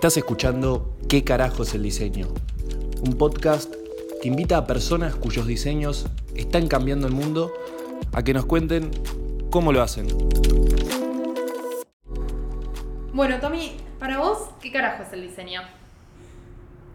Estás escuchando ¿Qué carajo es el diseño? Un podcast que invita a personas cuyos diseños están cambiando el mundo a que nos cuenten cómo lo hacen. Bueno, Tommy, para vos, ¿qué carajo es el diseño?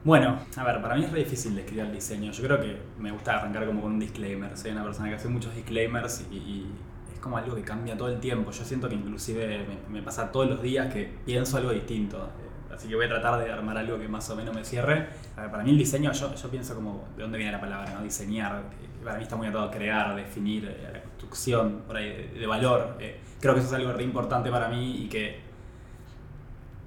Bueno, a ver, para mí es re difícil describir el diseño. Yo creo que me gusta arrancar como con un disclaimer. Soy una persona que hace muchos disclaimers y, y es como algo que cambia todo el tiempo. Yo siento que inclusive me, me pasa todos los días que pienso algo distinto. Así que voy a tratar de armar algo que más o menos me cierre. Ver, para mí el diseño, yo, yo pienso como de dónde viene la palabra, ¿no? Diseñar. Para mí está muy atado a crear, definir, eh, la construcción, por ahí, de, de valor. Eh, creo que eso es algo re importante para mí y que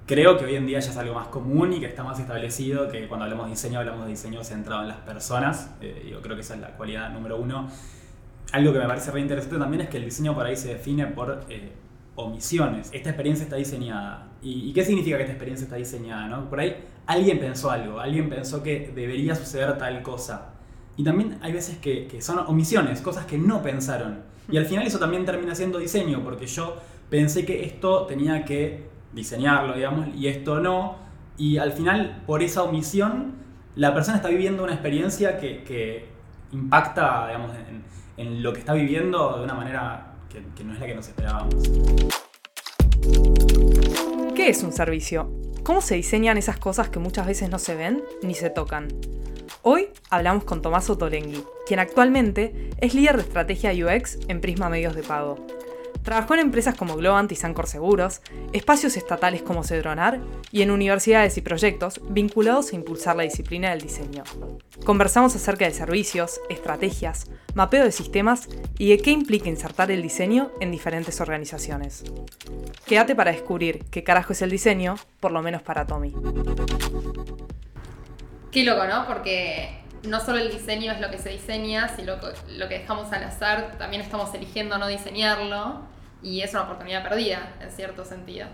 creo que hoy en día ya es algo más común y que está más establecido, que cuando hablamos de diseño hablamos de diseño centrado en las personas. Eh, yo creo que esa es la cualidad número uno. Algo que me parece re interesante también es que el diseño por ahí se define por eh, omisiones. Esta experiencia está diseñada. ¿Y, y qué significa que esta experiencia está diseñada? No? Por ahí alguien pensó algo, alguien pensó que debería suceder tal cosa. Y también hay veces que, que son omisiones, cosas que no pensaron. Y al final eso también termina siendo diseño, porque yo pensé que esto tenía que diseñarlo, digamos, y esto no. Y al final, por esa omisión, la persona está viviendo una experiencia que, que impacta, digamos, en, en lo que está viviendo de una manera que, que no es la que nos esperábamos. ¿Qué es un servicio? ¿Cómo se diseñan esas cosas que muchas veces no se ven ni se tocan? Hoy hablamos con Tomás Otolenghi, quien actualmente es líder de estrategia UX en Prisma Medios de Pago. Trabajó en empresas como Globant y Sancor Seguros, espacios estatales como Cedronar y en universidades y proyectos vinculados a impulsar la disciplina del diseño. Conversamos acerca de servicios, estrategias, mapeo de sistemas y de qué implica insertar el diseño en diferentes organizaciones. Quédate para descubrir qué carajo es el diseño, por lo menos para Tommy. Qué loco, ¿no? Porque no solo el diseño es lo que se diseña, sino lo, que dejamos al azar, también estamos eligiendo no diseñarlo y es una oportunidad perdida, en cierto sentido.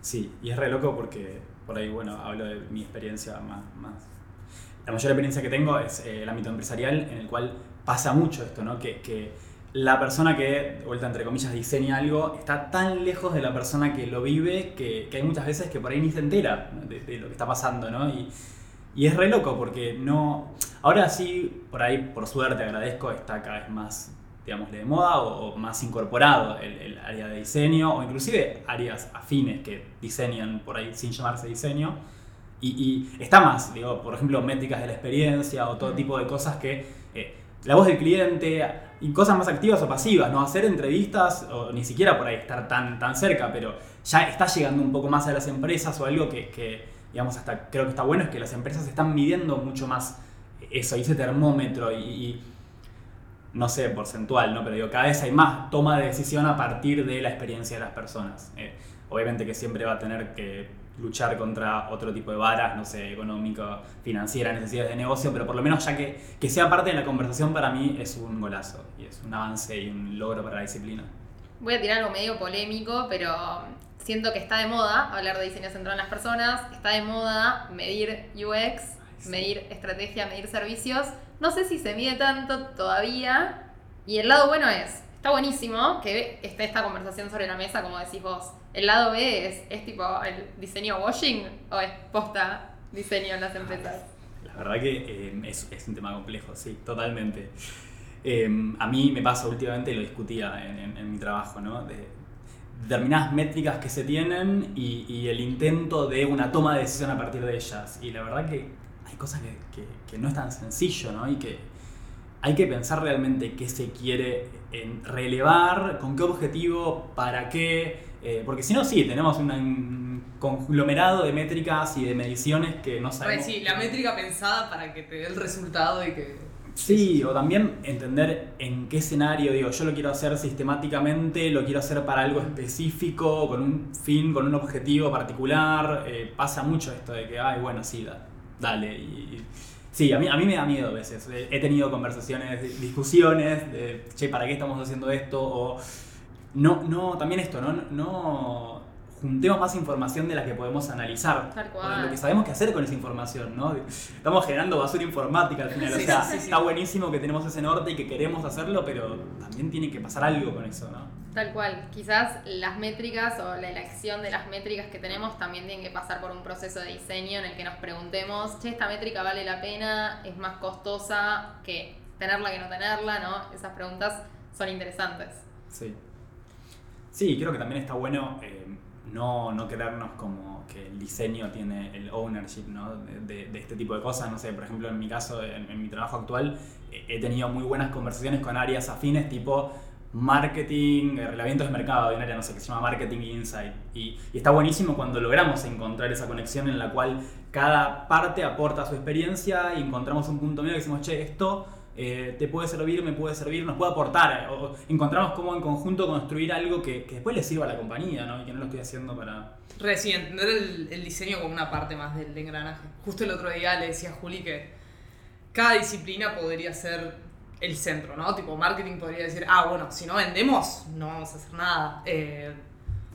Sí, y es re loco porque por ahí, bueno, hablo de mi experiencia más. más. La mayor experiencia que tengo es eh, el ámbito empresarial, en el cual pasa mucho esto, ¿no? Que, que la persona que, vuelta entre comillas, diseña algo está tan lejos de la persona que lo vive que, que hay muchas veces que por ahí ni se entera de, de lo que está pasando, ¿no? Y, y es re loco porque no. Ahora sí, por ahí, por suerte, agradezco, está cada vez más, digamos, de moda o, o más incorporado el, el, área de diseño o inclusive áreas afines que diseñan por ahí sin llamarse diseño. Y, y está más, digo, por ejemplo, métricas de la experiencia o todo tipo de cosas que. Eh, la voz del cliente y cosas más activas o pasivas, no hacer entrevistas o ni siquiera por ahí estar tan, tan cerca, pero ya está llegando un poco más a las empresas o algo que, que digamos, hasta creo que está bueno, es que las empresas están midiendo mucho más eso, ese termómetro y, y, no sé, porcentual, ¿no? Pero digo, cada vez hay más toma de decisión a partir de la experiencia de las personas. Eh, obviamente que siempre va a tener que luchar contra otro tipo de varas, no sé, económico, financiera, necesidades de negocio, pero por lo menos ya que, que sea parte de la conversación para mí es un golazo y es un avance y un logro para la disciplina. Voy a tirar algo medio polémico, pero siento que está de moda hablar de diseño centrado en las personas, está de moda medir UX, medir estrategia, medir servicios. No sé si se mide tanto todavía. Y el lado bueno es, está buenísimo que esté esta conversación sobre la mesa, como decís vos. El lado B es, es tipo el diseño washing o es posta diseño en las empresas. La verdad que eh, es, es, un tema complejo, sí, totalmente. Eh, a mí me pasa últimamente, lo discutía en, en, en mi trabajo, ¿no? De, determinadas métricas que se tienen y, y, el intento de una toma de decisión a partir de ellas. Y la verdad que cosas que, que, que no es tan sencillo, ¿no? Y que hay que pensar realmente qué se quiere en relevar, con qué objetivo, para qué. Eh, porque si no, sí, tenemos una, un conglomerado de métricas y de mediciones que no sabemos. Pues sí, la métrica pensada para que te dé el resultado y que Sí, o también entender en qué escenario, digo, yo lo quiero hacer sistemáticamente, lo quiero hacer para algo específico, con un fin, con un objetivo particular. Eh, pasa mucho esto de que, ay, bueno, sí, dale. Y, sí, a mí, a mí me da miedo a veces. He tenido conversaciones, discusiones de, che, ¿para qué estamos haciendo esto? O, no, no, también esto, no, no juntemos más información de la que podemos analizar. Tal cual. Lo que sabemos qué hacer con esa información, ¿no? Estamos generando basura informática al final. Sí, o sea, sí, sí, está buenísimo que tenemos ese norte y que queremos hacerlo, pero también tiene que pasar algo con eso, ¿no? Tal cual. Quizás las métricas o la elección de las métricas que tenemos también tienen que pasar por un proceso de diseño en el que nos preguntemos, che, esta métrica vale la pena, es más costosa que tenerla que no tenerla, ¿no? Esas preguntas son interesantes. Sí. Sí, creo que también está bueno eh, no, no quedarnos como que el diseño tiene el ownership ¿no? de, de este tipo de cosas. No sé, por ejemplo, en mi caso, en, mi trabajo actual, he tenido muy buenas conversaciones con áreas afines tipo marketing, eh, reglamento de mercado, hay un área, no sé, que se llama Marketing Insight. Y, está buenísimo cuando logramos encontrar esa conexión en la cual cada parte aporta su experiencia y encontramos un punto medio que decimos, che, esto eh, te puede servir, me puede servir, nos puede aportar. O encontramos cómo en conjunto construir algo que, que, después le sirva a la compañía, ¿no? Y que no lo estoy haciendo para... Recién, entender el, el diseño como una parte más del engranaje. Justo el otro día le decía a Juli que cada disciplina podría ser el centro, ¿no? Tipo, marketing podría decir, ah, bueno, si no vendemos, no vamos a hacer nada. Eh,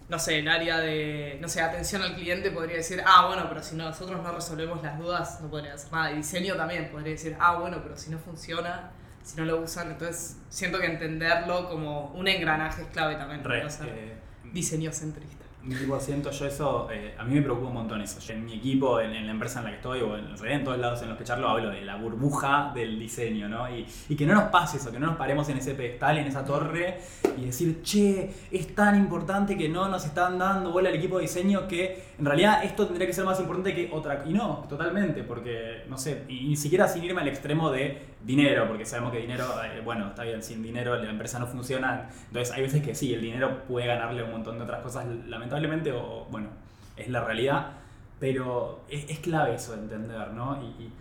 no sé, el área de, no sé, atención al cliente podría decir, ah, bueno, pero si nosotros no resolvemos las dudas, no podría hacer nada. Y diseño también podría decir, ah, bueno, pero si no funciona, si no lo usan, entonces siento que entenderlo como un engranaje es clave también. Re, no ser eh, diseño centrista. Mil por ciento, yo eso, eh, a mí me preocupa un montón eso. En mi equipo, en, en, la empresa en la que estoy, o en, en todos lados en los que charlo, hablo de la burbuja del diseño, ¿no? Y, y, que no nos pase eso, que no nos paremos en ese pedestal, en esa torre, y decir, che, es tan importante que no nos están dando bola al equipo de diseño que en realidad esto tendría que ser más importante que otra. Y no, totalmente, porque, no sé, y ni siquiera sin irme al extremo de dinero, porque sabemos que dinero, eh, bueno, está bien, sin dinero la empresa no funciona. Entonces hay veces que sí, el dinero puede ganarle un montón de otras cosas, lamentablemente, o bueno, es la realidad. Pero es, clave eso de entender, ¿no? Y, y,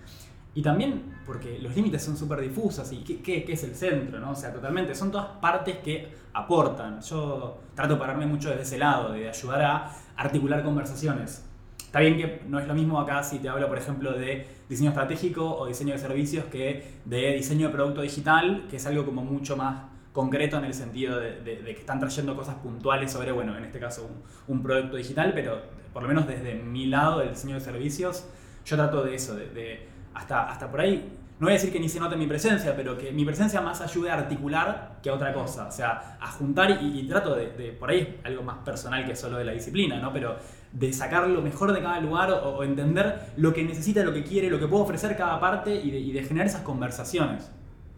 y también porque los límites son súper difusos y ¿qué, qué, qué es el centro, ¿no? O sea, totalmente, son todas partes que aportan. Yo trato de pararme mucho desde ese lado, de ayudar a articular conversaciones. Está bien que no es lo mismo acá si te hablo, por ejemplo, de diseño estratégico o diseño de servicios que de diseño de producto digital, que es algo como mucho más concreto en el sentido de, que están trayendo cosas puntuales sobre, bueno, en este caso un, un, producto digital, pero por lo menos desde mi lado del diseño de servicios, yo trato de eso, de, hasta, hasta por ahí no voy a decir que ni se note mi presencia, pero que mi presencia más ayude a articular que a otra cosa. O sea, a juntar y, trato de, por ahí algo más personal que solo de la disciplina, ¿no? Pero de sacar lo mejor de cada lugar o, entender lo que necesita, lo que quiere, lo que puede ofrecer cada parte y de generar esas conversaciones.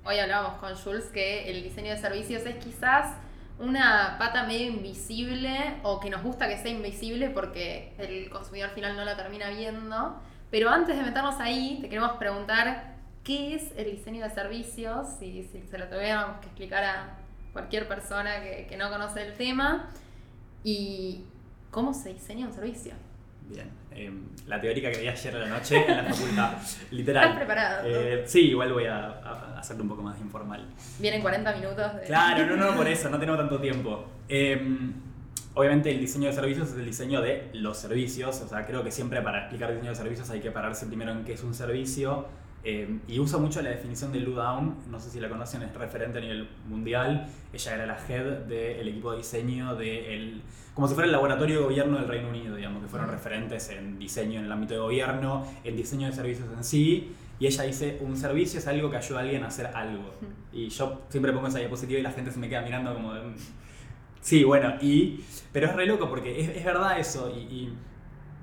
Hoy hablábamos con Jules que el diseño de servicios es quizás una pata medio invisible o que nos gusta que sea invisible porque el consumidor final no la termina viendo. Pero antes de meternos ahí, te queremos preguntar qué es el diseño de servicios, si, si se lo tuviéramos que explicar a cualquier persona que, que, no conoce el tema, y cómo se diseña un servicio. Bien, eh, la teórica que vi ayer a la noche en la facultad, literal. ¿Estás preparado? Eh, sí, igual voy a, a, hacerlo un poco más informal. Vienen 40 minutos. De... Claro, no, no, por eso, no tenemos tanto tiempo. Eh, obviamente el diseño de servicios es el diseño de los servicios, o sea, creo que siempre para explicar diseño de servicios hay que pararse primero en qué es un servicio eh, y usa mucho la definición de Lou Down, no sé si la conocen, es referente a nivel mundial. Ella era la head del equipo de diseño de el, como si fuera el laboratorio de gobierno del Reino Unido, digamos, que fueron referentes en diseño en el ámbito de gobierno, en diseño de servicios en sí. Y ella dice, un servicio es algo que ayuda a alguien a hacer algo. Y yo siempre pongo esa diapositiva y la gente se me queda mirando como de, Sí, bueno, y, pero es re loco porque es, es verdad eso. Y, y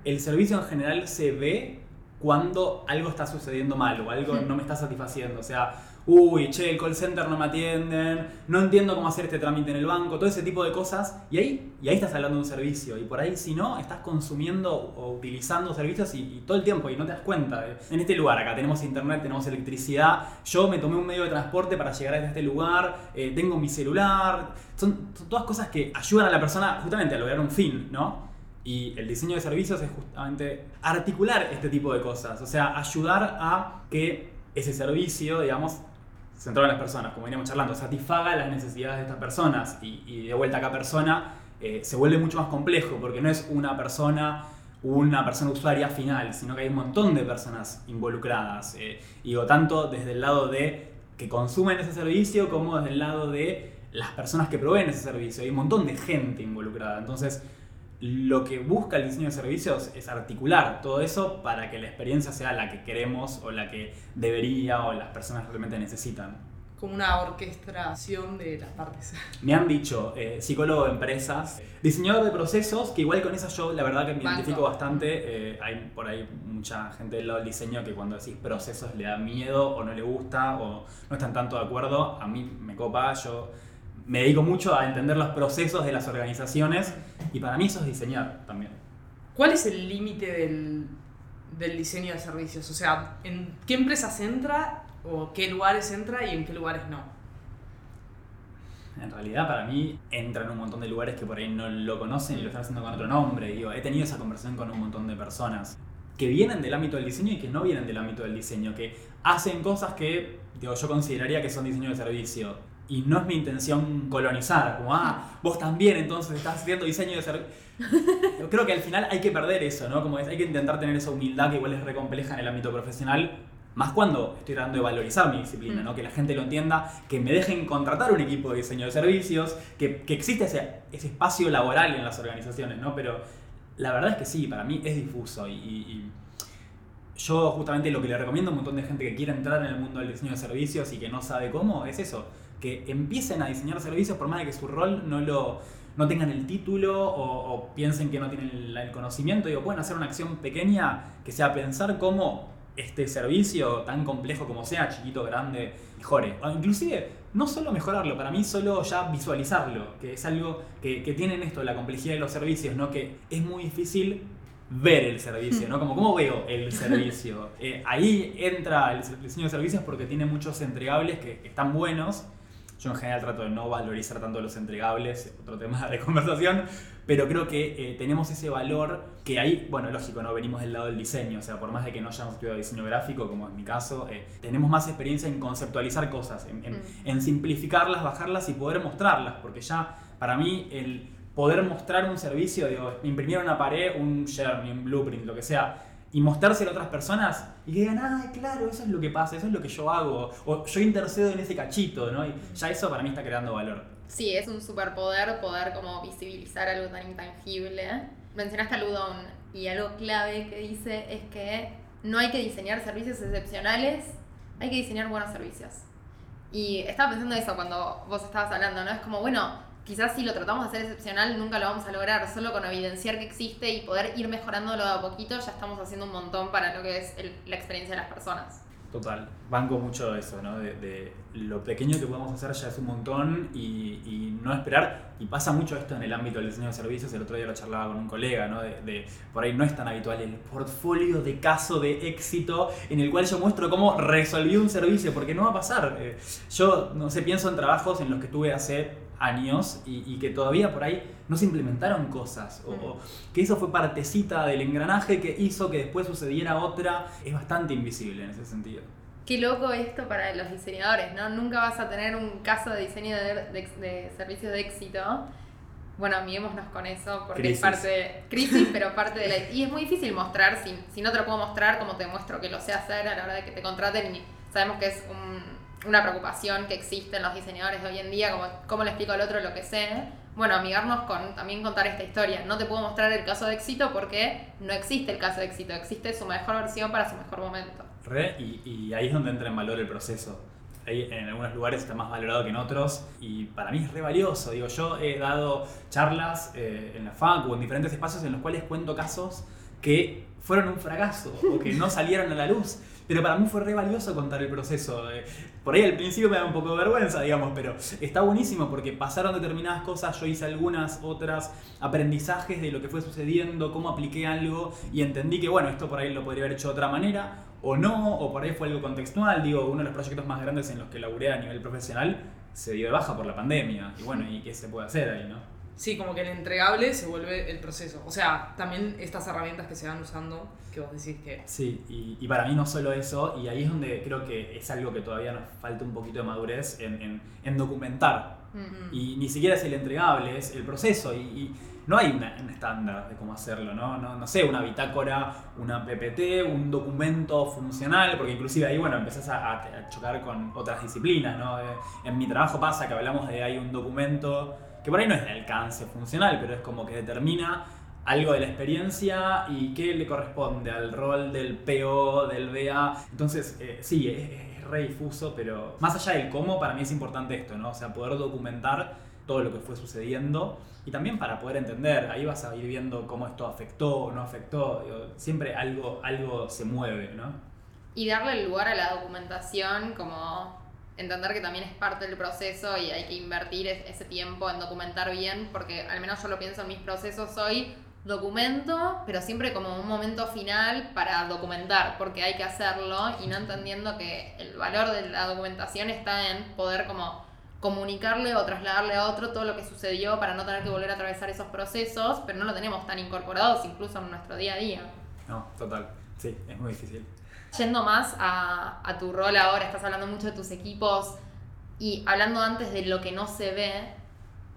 el servicio en general se ve cuando algo está sucediendo mal o algo no me está satisfaciendo. O sea, uy, che, el call center no me atienden, no entiendo cómo hacer este trámite en el banco, todo ese tipo de cosas. Y ahí, y ahí estás hablando de un servicio. Y por ahí, si no, estás consumiendo o utilizando servicios y, y, todo el tiempo y no te das cuenta. En este lugar, acá tenemos internet, tenemos electricidad. Yo me tomé un medio de transporte para llegar a este lugar, eh, tengo mi celular. Son, son todas cosas que ayudan a la persona justamente a lograr un fin, ¿no? Y el diseño de servicios es justamente articular este tipo de cosas, o sea, ayudar a que ese servicio, digamos, centrado en las personas, como veníamos charlando, satisfaga las necesidades de estas personas. Y, de vuelta a cada persona eh, se vuelve mucho más complejo, porque no es una persona, una persona usuaria final, sino que hay un montón de personas involucradas. Eh, digo, tanto desde el lado de que consumen ese servicio, como desde el lado de las personas que proveen ese servicio. Hay un montón de gente involucrada. Entonces, lo que busca el diseño de servicios es articular todo eso para que la experiencia sea la que queremos o la que debería o las personas realmente necesitan. como una orquestación de las partes. Me han dicho eh, psicólogo de empresas, diseñador de procesos, que igual con esas yo la verdad que me Banco. identifico bastante. eh, hay por ahí mucha gente del lado del diseño que cuando decís procesos le da miedo o no le gusta o no están tanto de acuerdo. A mí me copa, yo me dedico mucho a entender los procesos de las organizaciones y para mí eso es diseñar también. ¿Cuál es el límite del, del diseño de servicios? O sea, ¿en qué empresas entra o qué lugares entra y en qué lugares no? En realidad, para mí, entra en un montón de lugares que por ahí no lo conocen y lo están haciendo con otro nombre. Digo, he tenido esa conversación con un montón de personas que vienen del ámbito del diseño y que no vienen del ámbito del diseño, que hacen cosas que digo, yo consideraría que son diseño de servicio. Y no es mi intención colonizar, como, ah, vos también entonces estás haciendo diseño de. Yo creo que al final hay que perder eso, ¿no? Como es, hay que intentar tener esa humildad que igual es re compleja en el ámbito profesional, más cuando estoy tratando de valorizar mi disciplina, ¿no? Que la gente lo entienda, que me dejen contratar un equipo de diseño de servicios, que, que existe ese, ese espacio laboral en las organizaciones, ¿no? Pero la verdad es que sí, para mí es difuso y, y- yo justamente lo que le recomiendo a un montón de gente que quiere entrar en el mundo del diseño de servicios y que no sabe cómo es eso, que empiecen a diseñar servicios por más de que su rol no lo no tengan el título o, o piensen que no tienen el, el conocimiento, digo, pueden hacer una acción pequeña que sea pensar cómo este servicio, tan complejo como sea, chiquito, grande, mejore. O inclusive, no solo mejorarlo, para mí solo ya visualizarlo, que es algo que, que tienen esto, la complejidad de los servicios, ¿no? Que es muy difícil ver el servicio, ¿no? Como, ¿cómo veo el servicio? Eh, ahí entra el diseño de servicios porque tiene muchos entregables que están buenos. Yo en general trato de no valorizar tanto los entregables, otro tema de conversación, pero creo que eh, tenemos ese valor que ahí, bueno, lógico, no venimos del lado del diseño, o sea, por más de que no hayamos estudiado diseño gráfico, como es mi caso, eh, tenemos más experiencia en conceptualizar cosas, en, en- Mm. en simplificarlas, bajarlas y poder mostrarlas, porque ya para mí el poder mostrar un servicio, digo, imprimir una pared un journey, un blueprint, lo que sea, y mostrárselo a otras personas y que digan, ah, claro, eso es lo que pasa, eso es lo que yo hago, o yo intercedo en ese cachito, ¿no? Y ya eso para mí está creando valor. Sí, es un superpoder poder como visibilizar algo tan intangible. Mencionaste a Ludon y algo clave que dice es que no hay que diseñar servicios excepcionales, hay que diseñar buenos servicios. Y estaba pensando eso cuando vos estabas hablando, ¿no? Es como, bueno, quizás si lo tratamos de hacer excepcional nunca lo vamos a lograr, solo con evidenciar que existe y poder ir mejorándolo a poquito ya estamos haciendo un montón para lo que es la experiencia de las personas. Total, banco mucho eso, ¿no? De, lo pequeño que podemos hacer ya es un montón y, no esperar. Y pasa mucho esto en el ámbito del diseño de servicios. El otro día lo charlaba con un colega, ¿no? De, de- por ahí no es tan habitual el portfolio de caso de éxito en el cual yo muestro cómo resolví un servicio, porque no va a pasar. Eh, yo, no sé, pienso en trabajos en los que tuve hace años y, y que todavía por ahí no se implementaron cosas o, o que eso fue partecita del engranaje que hizo que después sucediera otra es bastante invisible en ese sentido. Qué loco esto para los diseñadores, ¿no? Nunca vas a tener un caso de diseño de, de, de servicios de éxito. Bueno, amiguémonos con eso porque Crisis. es parte de crisis, pero parte de la... Y es muy difícil mostrar, si, si no te lo puedo mostrar, como te muestro que lo sé hacer a la hora de que te contraten. Y sabemos que es un- una preocupación que existe en los diseñadores de hoy en día, como cómo le explico al otro lo que sé. Bueno, amigarnos con también contar esta historia. No te puedo mostrar el caso de éxito porque no existe el caso de éxito, existe su mejor versión para su mejor momento. Re, y, ahí es donde entra en valor el proceso. Ahí en algunos lugares está más valorado que en otros y para mí es re valioso. Digo, yo he dado charlas eh, en la FAC o en diferentes espacios en los cuales cuento casos que fueron un fracaso o que no salieron a la luz. Pero para mí fue re valioso contar el proceso. Por ahí al principio me da un poco de vergüenza, digamos, pero está buenísimo porque pasaron determinadas cosas, yo hice algunas, otras, aprendizajes de lo que fue sucediendo, cómo apliqué algo y entendí que, bueno, esto por ahí lo podría haber hecho de otra manera o no, o por ahí fue algo contextual. Digo, uno de los proyectos más grandes en los que laburé a nivel profesional se dio de baja por la pandemia. Y bueno, ¿y qué se puede hacer ahí, no? Sí, como que el entregable se vuelve el proceso. O sea, también estas herramientas que se van usando, que vos decís que... Sí, y, y para mí no solo eso, y ahí es donde creo que es algo que todavía nos falta un poquito de madurez en, en- en documentar. Mm. Y ni siquiera es el entregable, es el proceso. Y, y no hay una- un estándar de cómo hacerlo, ¿no? ¿no? No sé, una bitácora, una PPT, un documento funcional, porque inclusive ahí, bueno, empezás a, a- chocar con otras disciplinas, ¿no? Eh, En mi trabajo pasa que hablamos de hay un documento que por ahí no es de alcance funcional, pero es como que determina algo de la experiencia y qué le corresponde al rol del PO, del BA. Entonces, eh, sí, es, es re difuso, pero más allá del cómo, para mí es importante esto, ¿no? O sea, poder documentar todo lo que fue sucediendo y también para poder entender, ahí vas a ir viendo cómo esto afectó o no afectó, siempre algo, algo se mueve, ¿no? Y darle lugar a la documentación como entender que también es parte del proceso y hay que invertir ese tiempo en documentar bien, porque al menos yo lo pienso en mis procesos hoy, documento, pero siempre como un momento final para documentar, porque hay que hacerlo y no entendiendo que el valor de la documentación está en poder como comunicarle o trasladarle a otro todo lo que sucedió para no tener que volver a atravesar esos procesos, pero no lo tenemos tan incorporados incluso en nuestro día a día. No, total. Sí, es muy difícil. Yendo más a, a tu rol ahora, estás hablando mucho de tus equipos y hablando antes de lo que no se ve,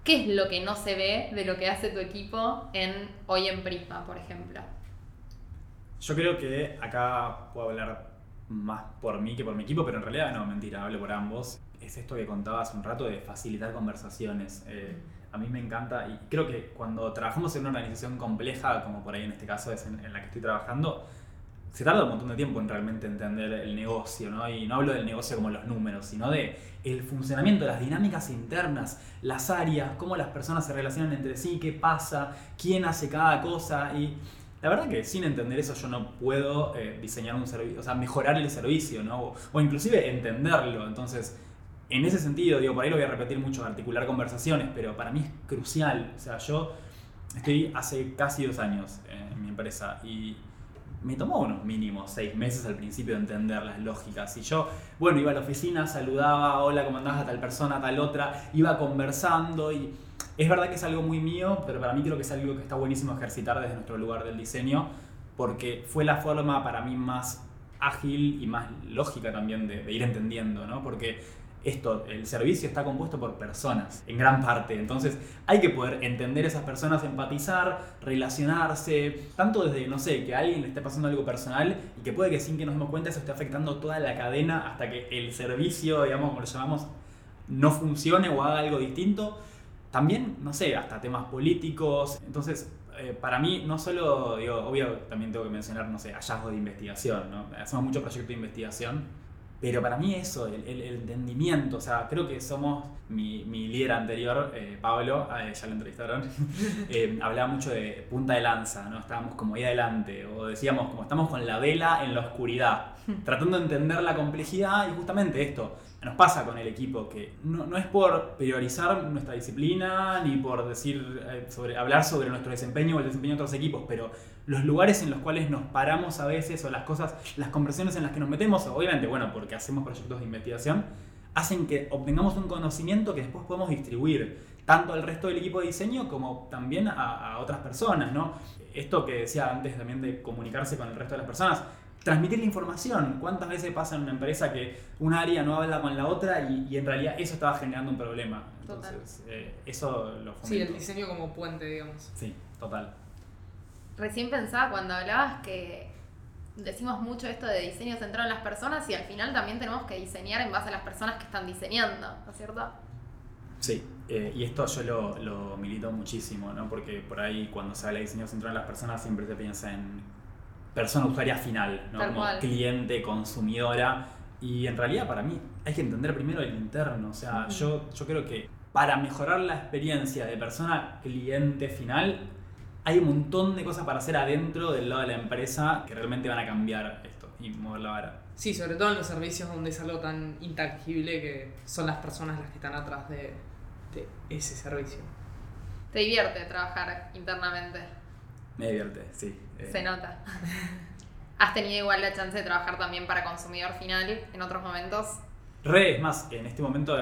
¿qué es lo que no se ve de lo que hace tu equipo en hoy en Prisma, por ejemplo? Yo creo que acá puedo hablar más por mí que por mi equipo, pero en realidad no, mentira, hablo por ambos. Es esto que contaba hace un rato de facilitar conversaciones. Eh, a mí me encanta y creo que cuando trabajamos en una organización compleja, como por ahí en este caso es en la que estoy trabajando, se tarda un montón de tiempo en realmente entender el negocio, ¿no? Y no hablo del negocio como los números, sino de el funcionamiento, las dinámicas internas, las áreas, cómo las personas se relacionan entre sí, qué pasa, quién hace cada cosa y la verdad que sin entender eso yo no puedo eh, diseñar un servicio, o sea, mejorar el servicio, ¿no? O, inclusive entenderlo. Entonces, en ese sentido, digo, por ahí lo voy a repetir mucho, articular conversaciones, pero para mí es crucial. O sea, yo estoy hace casi dos años en mi empresa y me tomó unos mínimos seis meses al principio de entender las lógicas. Y yo, bueno, iba a la oficina, saludaba, hola, ¿cómo andás? A tal persona, a tal otra, iba conversando y es verdad que es algo muy mío, pero para mí creo que es algo que está buenísimo ejercitar desde nuestro lugar del diseño, porque fue la forma para mí más ágil y más lógica también de, de ir entendiendo, ¿no? Porque esto, el servicio está compuesto por personas, en gran parte. Entonces hay que poder entender esas personas, empatizar, relacionarse, tanto desde, no sé, que a alguien le esté pasando algo personal y que puede que sin que nos demos cuenta eso esté afectando toda la cadena hasta que el servicio, digamos, como lo llamamos, no funcione o haga algo distinto. También, no sé, hasta temas políticos. Entonces, eh, para mí, no solo, digo, obvio, también tengo que mencionar, no sé, hallazgos de investigación, ¿no? Hacemos mucho proyecto de investigación pero para mí eso, el, entendimiento, o sea, creo que somos, mi, mi líder anterior, eh, Pablo, eh, ya lo entrevistaron, eh, hablaba mucho de punta de lanza, ¿no? Estábamos como ahí adelante, o decíamos como estamos con la vela en la oscuridad, tratando de entender la complejidad y justamente esto, nos pasa con el equipo, que no, no, es por priorizar nuestra disciplina ni por decir, sobre, hablar sobre nuestro desempeño o el desempeño de otros equipos, pero los lugares en los cuales nos paramos a veces o las cosas, las conversaciones en las que nos metemos, obviamente, bueno, porque hacemos proyectos de investigación, hacen que obtengamos un conocimiento que después podemos distribuir tanto al resto del equipo de diseño como también a, otras personas, ¿no? Esto que decía antes también de comunicarse con el resto de las personas, transmitir la información. ¿Cuántas veces pasa en una empresa que un área no habla con la otra y, en realidad eso estaba generando un problema? Entonces, eh, eso lo fomento. Sí, el diseño como puente, digamos. Sí, total. Recién pensaba cuando hablabas que decimos mucho esto de diseño centrado en las personas y al final también tenemos que diseñar en base a las personas que están diseñando, ¿no es cierto? Sí, eh, y esto yo lo, lo, milito muchísimo, ¿no? Porque por ahí cuando se habla de diseño centrado en las personas siempre se piensa en persona usuaria final, ¿no? Como cliente, consumidora. Y en realidad para mí hay que entender primero el interno. O sea, yo, yo creo que para mejorar la experiencia de persona cliente final hay un montón de cosas para hacer adentro del lado de la empresa que realmente van a cambiar esto y mover la vara. Sí, sobre todo en los servicios donde es algo tan intangible que son las personas las que están atrás de, ese servicio. ¿Te divierte trabajar internamente? Me divierte, sí. Eh. Se nota. ¿Has tenido igual la chance de trabajar también para consumidor final en otros momentos? Re, es más, en este momento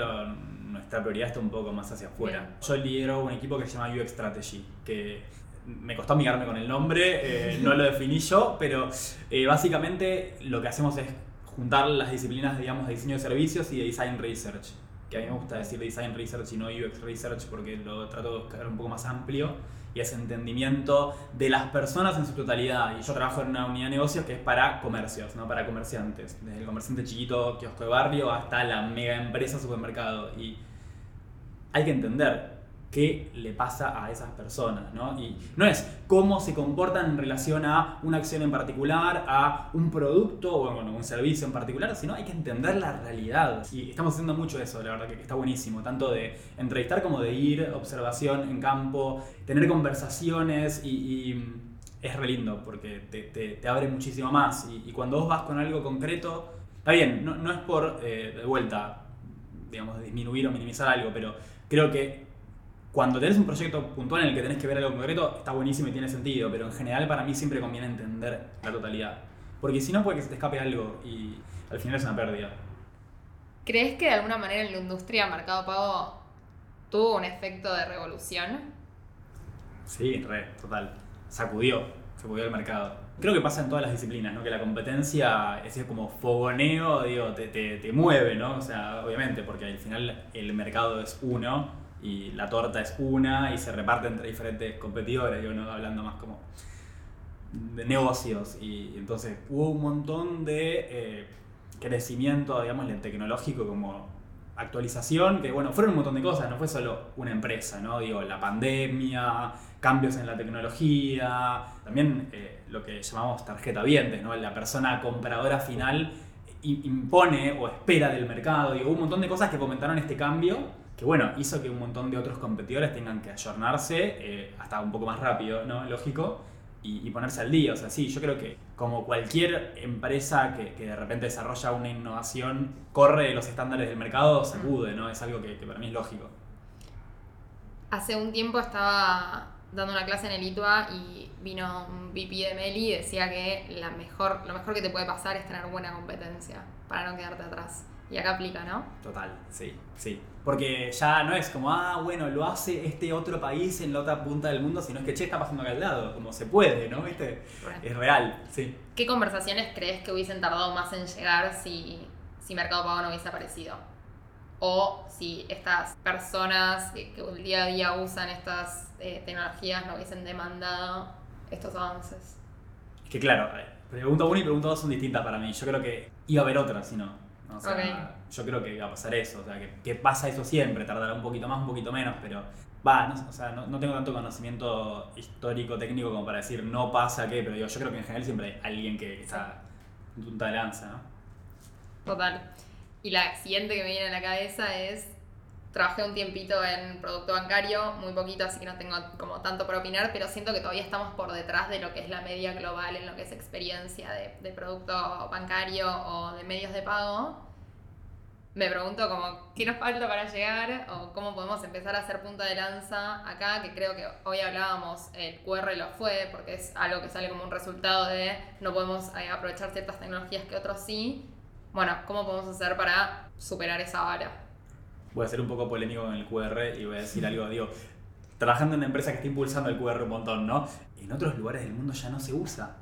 nuestra prioridad está un poco más hacia afuera. Yo lidero un equipo que se llama UX Strategy, que me costó amigarme con el nombre, eh, no lo definí yo, pero eh, básicamente lo que hacemos es juntar las disciplinas, digamos, de diseño de servicios y de design research. Que a mí me gusta decir design research y no UX research porque lo trato de buscar un poco más amplio y es entendimiento de las personas en su totalidad. Y yo trabajo en una unidad de negocios que es para comercios, no para comerciantes. Desde el comerciante chiquito, kiosco de barrio, hasta la mega empresa supermercado. Y hay que entender qué le pasa a esas personas, ¿no? Y no es cómo se comportan en relación a una acción en particular, a un producto o bueno, un servicio en particular, sino hay que entender la realidad. Y estamos haciendo mucho eso, la verdad que está buenísimo, tanto de entrevistar como de ir, observación en campo, tener conversaciones y, es re lindo porque te, abre muchísimo más. Y, cuando vos vas con algo concreto, está bien, no, es por, eh, de vuelta, digamos, disminuir o minimizar algo, pero creo que cuando tenés un proyecto puntual en el que tenés que ver algo concreto, está buenísimo y tiene sentido, pero en general para mí siempre conviene entender la totalidad. Porque si no puede que se te escape algo y al final es una pérdida. ¿Crees que de alguna manera en la industria Mercado Pago tuvo un efecto de revolución? Sí, re, total. Sacudió, sacudió el mercado. Creo que pasa en todas las disciplinas, ¿no? Que la competencia es como fogoneo, digo, te, te, te mueve, ¿no? O sea, obviamente, porque al final el mercado es uno y la torta es una y se reparte entre diferentes competidores, yo no hablando más como de negocios. Y entonces hubo un montón de eh, crecimiento, digamos, tecnológico como actualización, que bueno, fueron un montón de cosas, no fue solo una empresa, ¿no? Digo, la pandemia, cambios en la tecnología, también eh, lo que llamamos tarjeta vientes, ¿no? La persona compradora final impone o espera del mercado, digo, un montón de cosas que comentaron este cambio que bueno, hizo que un montón de otros competidores tengan que ayornarse eh, hasta un poco más rápido, ¿no? Lógico, y, ponerse al día. O sea, sí, yo creo que como cualquier empresa que, que, de repente desarrolla una innovación, corre los estándares del mercado, sacude, ¿no? Es algo que, para mí es lógico. Hace un tiempo estaba dando una clase en el ITUA y vino un VP de Meli y decía que la mejor, lo mejor que te puede pasar es tener buena competencia para no quedarte atrás. Y acá aplica, ¿no? Total, sí, sí. Porque ya no es como, ah, bueno, lo hace este otro país en la otra punta del mundo, sino es que, che, está pasando acá al lado, como se puede, ¿no? ¿Viste? Es real, sí. ¿Qué conversaciones crees que hubiesen tardado más en llegar si, si Mercado Pago no hubiese aparecido? O si estas personas que, el día a día usan estas eh, tecnologías no hubiesen demandado estos avances. Es que claro, eh, pregunta 1 y pregunta 2 son distintas para mí. Yo creo que iba a haber otras, si no. Yo creo que va a pasar eso, o sea, que, pasa eso siempre, tardará un poquito más, un poquito menos, pero va, no, o sea, no, tengo tanto conocimiento histórico, técnico como para decir no pasa qué, pero yo creo que en general siempre hay alguien que está en punta de lanza, ¿no? Total. Y la siguiente que me viene a la cabeza es, trabajé un tiempito en producto bancario, muy poquito, así que no tengo como tanto para opinar, pero siento que todavía estamos por detrás de lo que es la media global en lo que es experiencia de, de producto bancario o de medios de pago me pregunto como qué nos falta para llegar o cómo podemos empezar a hacer punta de lanza acá, que creo que hoy hablábamos, el QR lo fue, porque es algo que sale como un resultado de no podemos eh, aprovechar ciertas tecnologías que otros sí. Bueno, ¿cómo podemos hacer para superar esa vara? Voy a ser un poco polémico con el QR y voy a decir algo, digo, trabajando en una empresa que está impulsando el QR un montón, ¿no? En otros lugares del mundo ya no se usa.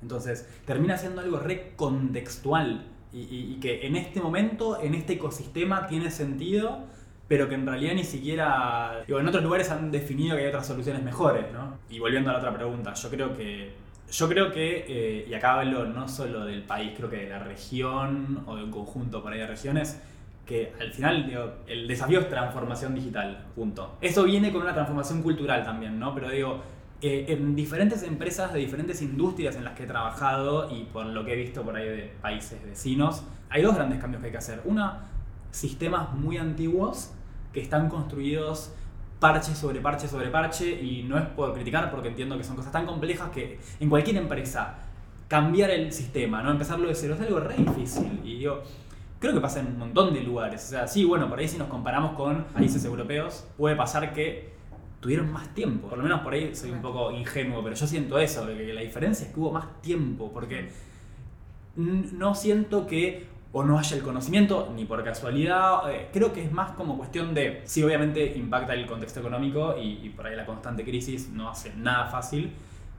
Entonces, termina siendo algo recontextual y, que en este momento, en este ecosistema tiene sentido, pero que en realidad ni siquiera, digo, en otros lugares han definido que hay otras soluciones mejores, ¿no? Y volviendo a la otra pregunta, yo creo que, yo creo que, eh, y acá hablo no solo del país, creo que de la región o de un conjunto por ahí de regiones, que al final digo, el desafío es transformación digital, punto. Eso viene con una transformación cultural también, ¿no? Pero digo, eh, en diferentes empresas de diferentes industrias en las que he trabajado y por lo que he visto por ahí de países vecinos, hay dos grandes cambios que hay que hacer. Una, sistemas muy antiguos que están construidos parche sobre parche sobre parche y no es por criticar porque entiendo que son cosas tan complejas que en cualquier empresa cambiar el sistema, no empezarlo de cero es algo re difícil y yo creo que pasa en un montón de lugares. O sea, sí, bueno, por ahí si nos comparamos con países europeos puede pasar que tuvieron más tiempo. Por lo menos por ahí soy un poco ingenuo, pero yo siento eso, de que la diferencia es que hubo más tiempo, porque no siento que o no haya el conocimiento, ni por casualidad, eh, creo que es más como cuestión de, sí, obviamente impacta el contexto económico y, por ahí la constante crisis no hace nada fácil,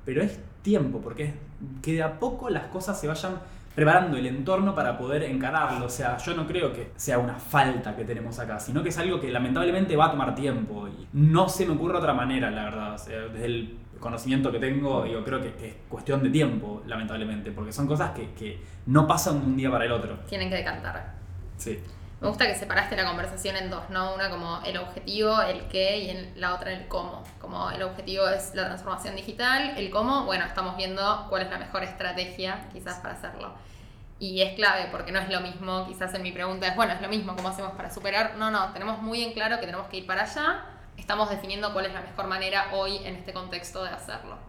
pero es tiempo, porque es que de a poco las cosas se vayan preparando el entorno para poder encararlo. O sea, yo no creo que sea una falta que tenemos acá, sino que es algo que lamentablemente va a tomar tiempo. Y no se me ocurre otra manera, la verdad. desde el conocimiento que tengo, yo creo que, es cuestión de tiempo, lamentablemente, porque son cosas que, que no pasan de un día para el otro. Tienen que decantar. Sí. Me gusta que separaste la conversación en dos, ¿no? Una como el objetivo, el qué, y en la otra el cómo. Como el objetivo es la transformación digital, el cómo, bueno, estamos viendo cuál es la mejor estrategia quizás para hacerlo. Y es clave porque no es lo mismo, quizás en mi pregunta es, bueno, es lo mismo, ¿cómo hacemos para superar? No, no, tenemos muy en claro que tenemos que ir para allá, estamos definiendo cuál es la mejor manera hoy en este contexto de hacerlo.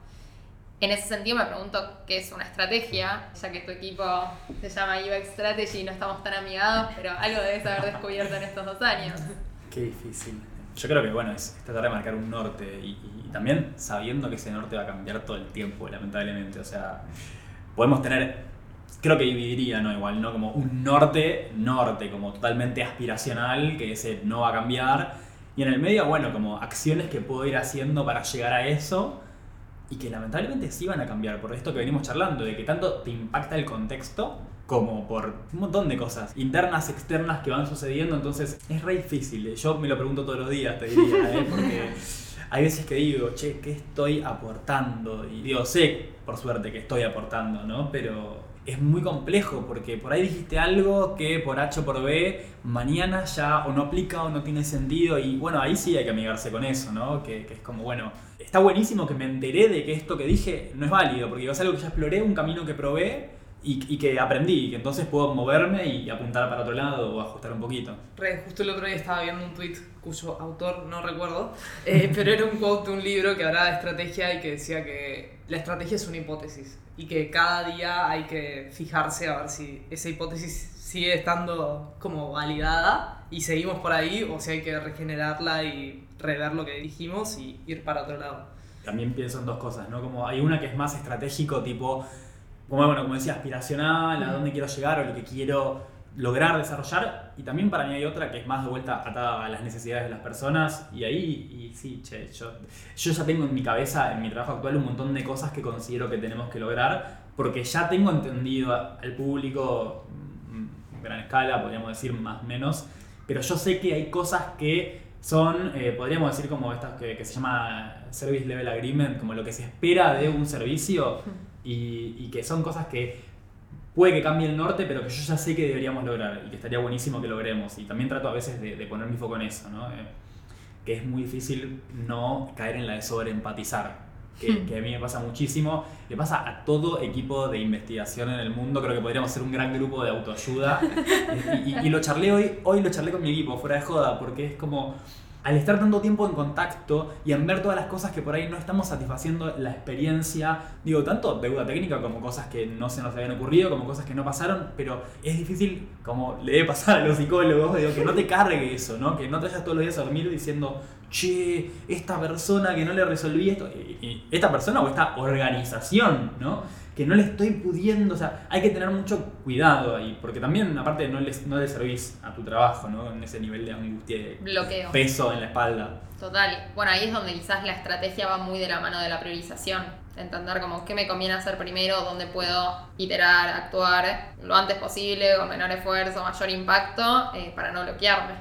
En ese sentido me pregunto qué es una estrategia, ya que tu equipo se llama UX Strategy y no estamos tan amigados, pero algo debes haber descubierto en estos dos años. Qué difícil. Yo creo que bueno, es tratar de marcar un norte y, y también sabiendo que ese norte va a cambiar todo el tiempo, lamentablemente. O sea, podemos tener, creo que dividiría, ¿no? Igual, ¿no? Como un norte, norte, como totalmente aspiracional, que ese no va a cambiar. Y en el medio, bueno, como acciones que puedo ir haciendo para llegar a eso y que lamentablemente sí van a cambiar por esto que venimos charlando, de que tanto te impacta el contexto como por un montón de cosas internas, externas que van sucediendo, entonces es re difícil. Yo me lo pregunto todos los días, te diría, ¿eh? porque hay veces que digo, che, ¿qué estoy aportando? Y digo, sé, por suerte, que estoy aportando, ¿no? Pero es muy complejo porque por ahí dijiste algo que por H o por B mañana ya o no aplica o no tiene sentido y bueno, ahí sí hay que amigarse con eso, ¿no? Que, que es como, bueno, está buenísimo que me enteré de que esto que dije no es válido porque es algo que ya exploré, un camino que probé y, y, que aprendí, y que entonces puedo moverme y apuntar para otro lado o ajustar un poquito. Re, justo el otro día estaba viendo un tweet cuyo autor no recuerdo, eh, pero era un quote de un libro que hablaba de estrategia y que decía que la estrategia es una hipótesis y que cada día hay que fijarse a ver si esa hipótesis sigue estando como validada y seguimos por ahí o si hay que regenerarla y rever lo que dijimos y ir para otro lado. También pienso en dos cosas, ¿no? Como hay una que es más estratégico, tipo como, bueno, como decía, aspiracional, a dónde quiero llegar o lo que quiero lograr desarrollar. Y también para mí hay otra que es más de vuelta atada a las necesidades de las personas. Y ahí, y sí, che, yo, yo ya tengo en mi cabeza, en mi trabajo actual, un montón de cosas que considero que tenemos que lograr, porque ya tengo entendido al público mm, en gran escala, podríamos decir más o menos, pero yo sé que hay cosas que son, eh, podríamos decir como estas que, que se llama Service Level Agreement, como lo que se espera de un servicio y, y, que son cosas que puede que cambie el norte, pero que yo ya sé que deberíamos lograr y que estaría buenísimo que logremos. Y también trato a veces de, de poner mi foco en eso, ¿no? Eh, que es muy difícil no caer en la de sobreempatizar. Que, que, a mí me pasa muchísimo, le pasa a todo equipo de investigación en el mundo, creo que podríamos ser un gran grupo de autoayuda. y, y, y lo charlé hoy, hoy lo charlé con mi equipo, fuera de joda, porque es como, al estar tanto tiempo en contacto y en ver todas las cosas que por ahí no estamos satisfaciendo la experiencia, digo, tanto deuda técnica como cosas que no se nos habían ocurrido, como cosas que no pasaron, pero es difícil, como le debe pasar a los psicólogos, digo, que no te cargue eso, ¿no? Que no te vayas todos los días a dormir diciendo, che, esta persona que no le resolví esto, esta persona o esta organización, ¿no? Que no le estoy pudiendo, o sea, hay que tener mucho cuidado ahí, porque también aparte no le, no le servís a tu trabajo, ¿no? En ese nivel de angustia Bloqueo. peso en la espalda. Total. Bueno, ahí es donde quizás la estrategia va muy de la mano de la priorización. Entender como qué me conviene hacer primero, dónde puedo iterar, actuar lo antes posible, con menor esfuerzo, mayor impacto, eh, para no bloquearme.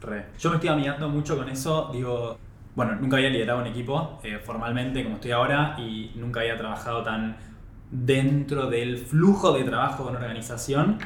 Re. Yo me estoy amigando mucho con eso, digo, bueno, nunca había liderado un equipo eh, formalmente como estoy ahora y nunca había trabajado tan dentro del flujo de trabajo una organización.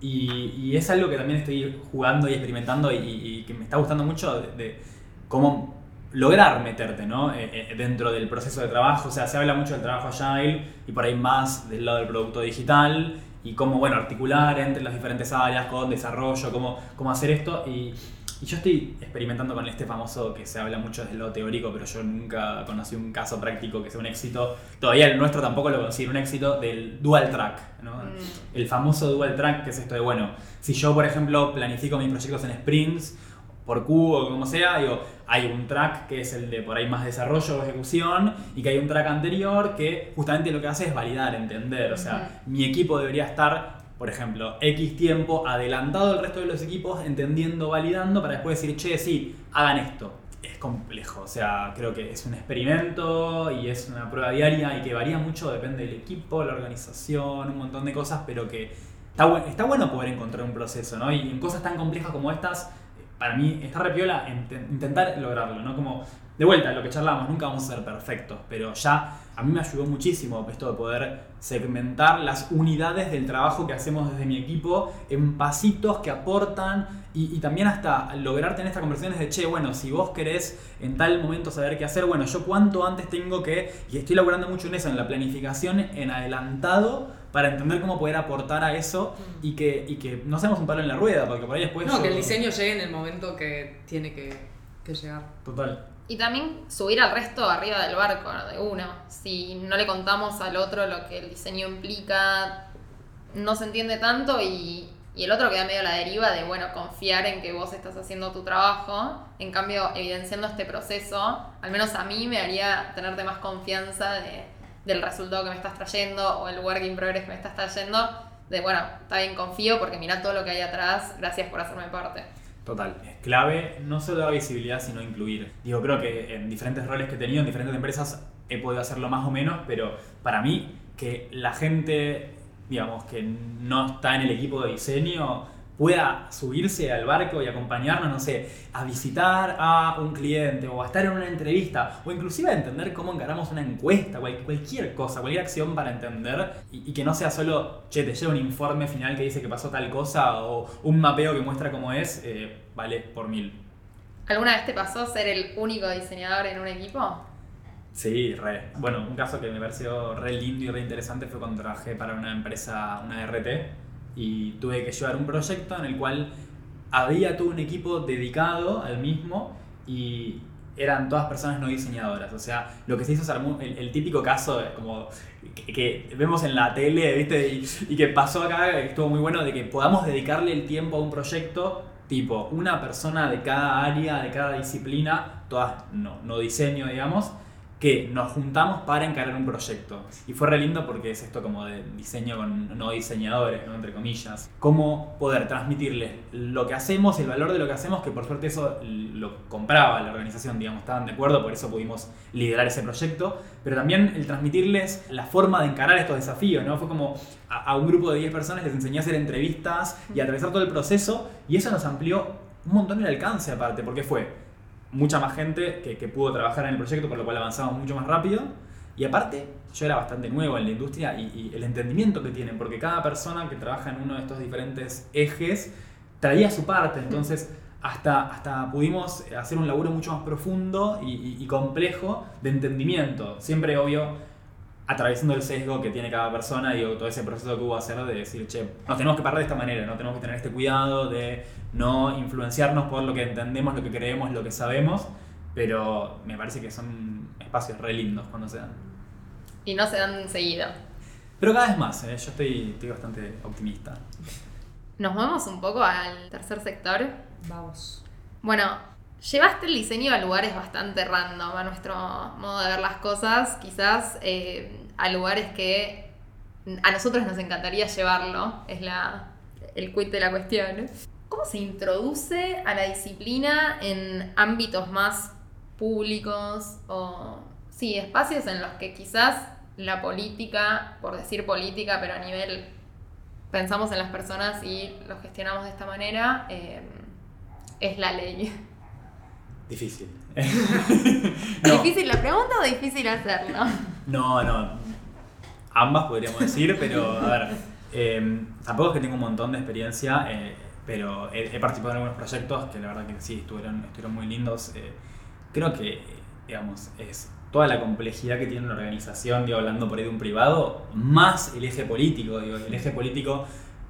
Y, es algo que también estoy jugando y experimentando y, que me está gustando mucho de, de, cómo lograr meterte ¿no? Eh, eh, dentro del proceso de trabajo. O sea, se habla mucho del trabajo agile y por ahí más del lado del producto digital y cómo bueno, articular entre las diferentes áreas con desarrollo, cómo, cómo hacer esto. Y, y yo estoy experimentando con este famoso que se habla mucho desde lo teórico, pero yo nunca conocí un caso práctico que sea un éxito. Todavía el nuestro tampoco lo considero un éxito del dual track. ¿no? Mm. El famoso dual track, que es esto de, bueno, si yo, por ejemplo, planifico mis proyectos en sprints, por Q o como sea, digo, hay un track que es el de por ahí más desarrollo o ejecución y que hay un track anterior que justamente lo que hace es validar, entender. O sea, mi equipo debería estar por ejemplo, X tiempo adelantado al resto de los equipos, entendiendo, validando, para después decir, che, sí, hagan esto. Es complejo, o sea, creo que es un experimento y es una prueba diaria y que varía mucho, depende del equipo, la organización, un montón de cosas, pero que está, bu está bueno poder encontrar un proceso, ¿no? Y en cosas tan complejas como estas, para mí está repiola intentar lograrlo, ¿no? Como de vuelta, lo que charlamos, nunca vamos a ser perfectos, pero ya a mí me ayudó muchísimo esto de poder segmentar las unidades del trabajo que hacemos desde mi equipo en pasitos que aportan y, y también hasta lograr tener estas conversaciones de, che, bueno, si vos querés en tal momento saber qué hacer, bueno, yo cuánto antes tengo que, y estoy laburando mucho en eso, en la planificación en adelantado para entender cómo poder aportar a eso y que, y que no seamos un palo en la rueda, porque por ahí después... No, yo- que el diseño llegue en el momento que tiene que, que llegar. Total. Y también subir al resto arriba del barco, de uno. Si no le contamos al otro lo que el diseño implica, no se entiende tanto y, y el otro queda medio a la deriva de, bueno, confiar en que vos estás haciendo tu trabajo. En cambio, evidenciando este proceso, al menos a mí me haría tenerte más confianza de- del resultado que me estás trayendo o el work in progress que me estás trayendo. De, bueno, está bien, confío porque mirá todo lo que hay atrás, gracias por hacerme parte. Total, es clave no solo dar visibilidad, sino incluir. Digo, creo que en diferentes roles que he tenido, en diferentes empresas, he podido hacerlo más o menos, pero para mí, que la gente, digamos, que no está en el equipo de diseño, pueda subirse al barco y acompañarnos, no sé, a visitar a un cliente o a estar en una entrevista o inclusive a entender cómo encaramos una encuesta, cual- cualquier cosa, cualquier acción para entender y, y que no sea solo, che, te llega un informe final que dice que pasó tal cosa o un mapeo que muestra cómo es, eh, vale por mil. ¿Alguna vez te pasó ser el único diseñador en un equipo? Sí, re. Bueno, un caso que me pareció re lindo y re interesante fue cuando trabajé para una empresa, una RT, y tuve que llevar un proyecto en el cual había todo un equipo dedicado al mismo y eran todas personas no diseñadoras. O sea, lo que se hizo es el, típico caso como que, vemos en la tele, ¿viste? Y, y que pasó acá, que estuvo muy bueno, de que podamos dedicarle el tiempo a un proyecto tipo una persona de cada área, de cada disciplina, todas no, no diseño, digamos, que nos juntamos para encarar un proyecto. Y fue re lindo porque es esto como de diseño con no diseñadores, ¿no? entre comillas. Cómo poder transmitirles lo que hacemos, el valor de lo que hacemos, que por suerte eso lo compraba la organización, digamos, estaban de acuerdo, por eso pudimos liderar ese proyecto, pero también el transmitirles la forma de encarar estos desafíos, ¿no? Fue como a, un grupo de 10 personas les enseñé a hacer entrevistas y a atravesar todo el proceso y eso nos amplió un montón el alcance aparte, porque fue mucha más gente que, que pudo trabajar en el proyecto, por lo cual avanzamos mucho más rápido. Y aparte, yo era bastante nuevo en la industria y, y el entendimiento que tienen, porque cada persona que trabaja en uno de estos diferentes ejes traía su parte, entonces hasta, hasta pudimos hacer un laburo mucho más profundo y, y- y complejo de entendimiento. Siempre, obvio, atravesando el sesgo que tiene cada persona, digo, todo ese proceso que hubo hacer de decir, che, nos tenemos que parar de esta manera, no tenemos que tener este cuidado de no influenciarnos por lo que entendemos, lo que creemos, lo que sabemos, pero me parece que son espacios re lindos cuando se dan. Y no se dan seguido. Pero cada vez más, ¿eh? yo estoy, estoy bastante optimista. Nos movemos un poco al tercer sector. Vamos. Bueno, llevaste el diseño a lugares bastante random, a nuestro modo de ver las cosas, quizás eh, a lugares que a nosotros nos encantaría llevarlo, es la, el quid de la cuestión. ¿Cómo se introduce a la disciplina en ámbitos más públicos o, sí, espacios en los que quizás la política, por decir política, pero a nivel, pensamos en las personas y lo gestionamos de esta manera, eh, es la ley. Difícil. No. ¿Difícil la pregunta o difícil hacerlo? No, no. Ambas podríamos decir, pero a ver, eh, tampoco es que tengo un montón de experiencia, eh, pero he, participado en algunos proyectos que la verdad que sí, estuvieron, estuvieron muy lindos. eh. creo que, digamos, es toda la complejidad que tiene una organización, digo, hablando por ahí de un privado, más el eje político, digo, el eje político